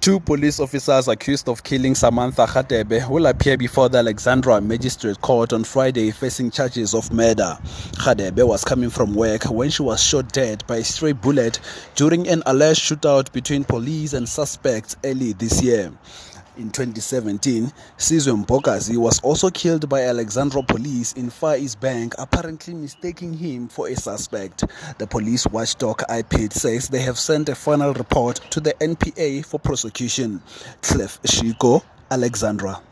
Two police officers accused of killing Samantha Radebe will appear before the Alexandra Magistrate Court on Friday facing charges of murder. Radebe was coming from work when she was shot dead by a stray bullet during an alleged shootout between police and suspects early this year. In 2017, Sizwe Mpokazi was also killed by Alexandra police in Far East Bank, apparently mistaking him for a suspect. The police watchdog IPID says they have sent a final report to the NPA for prosecution. Clef Shiko, Alexandra.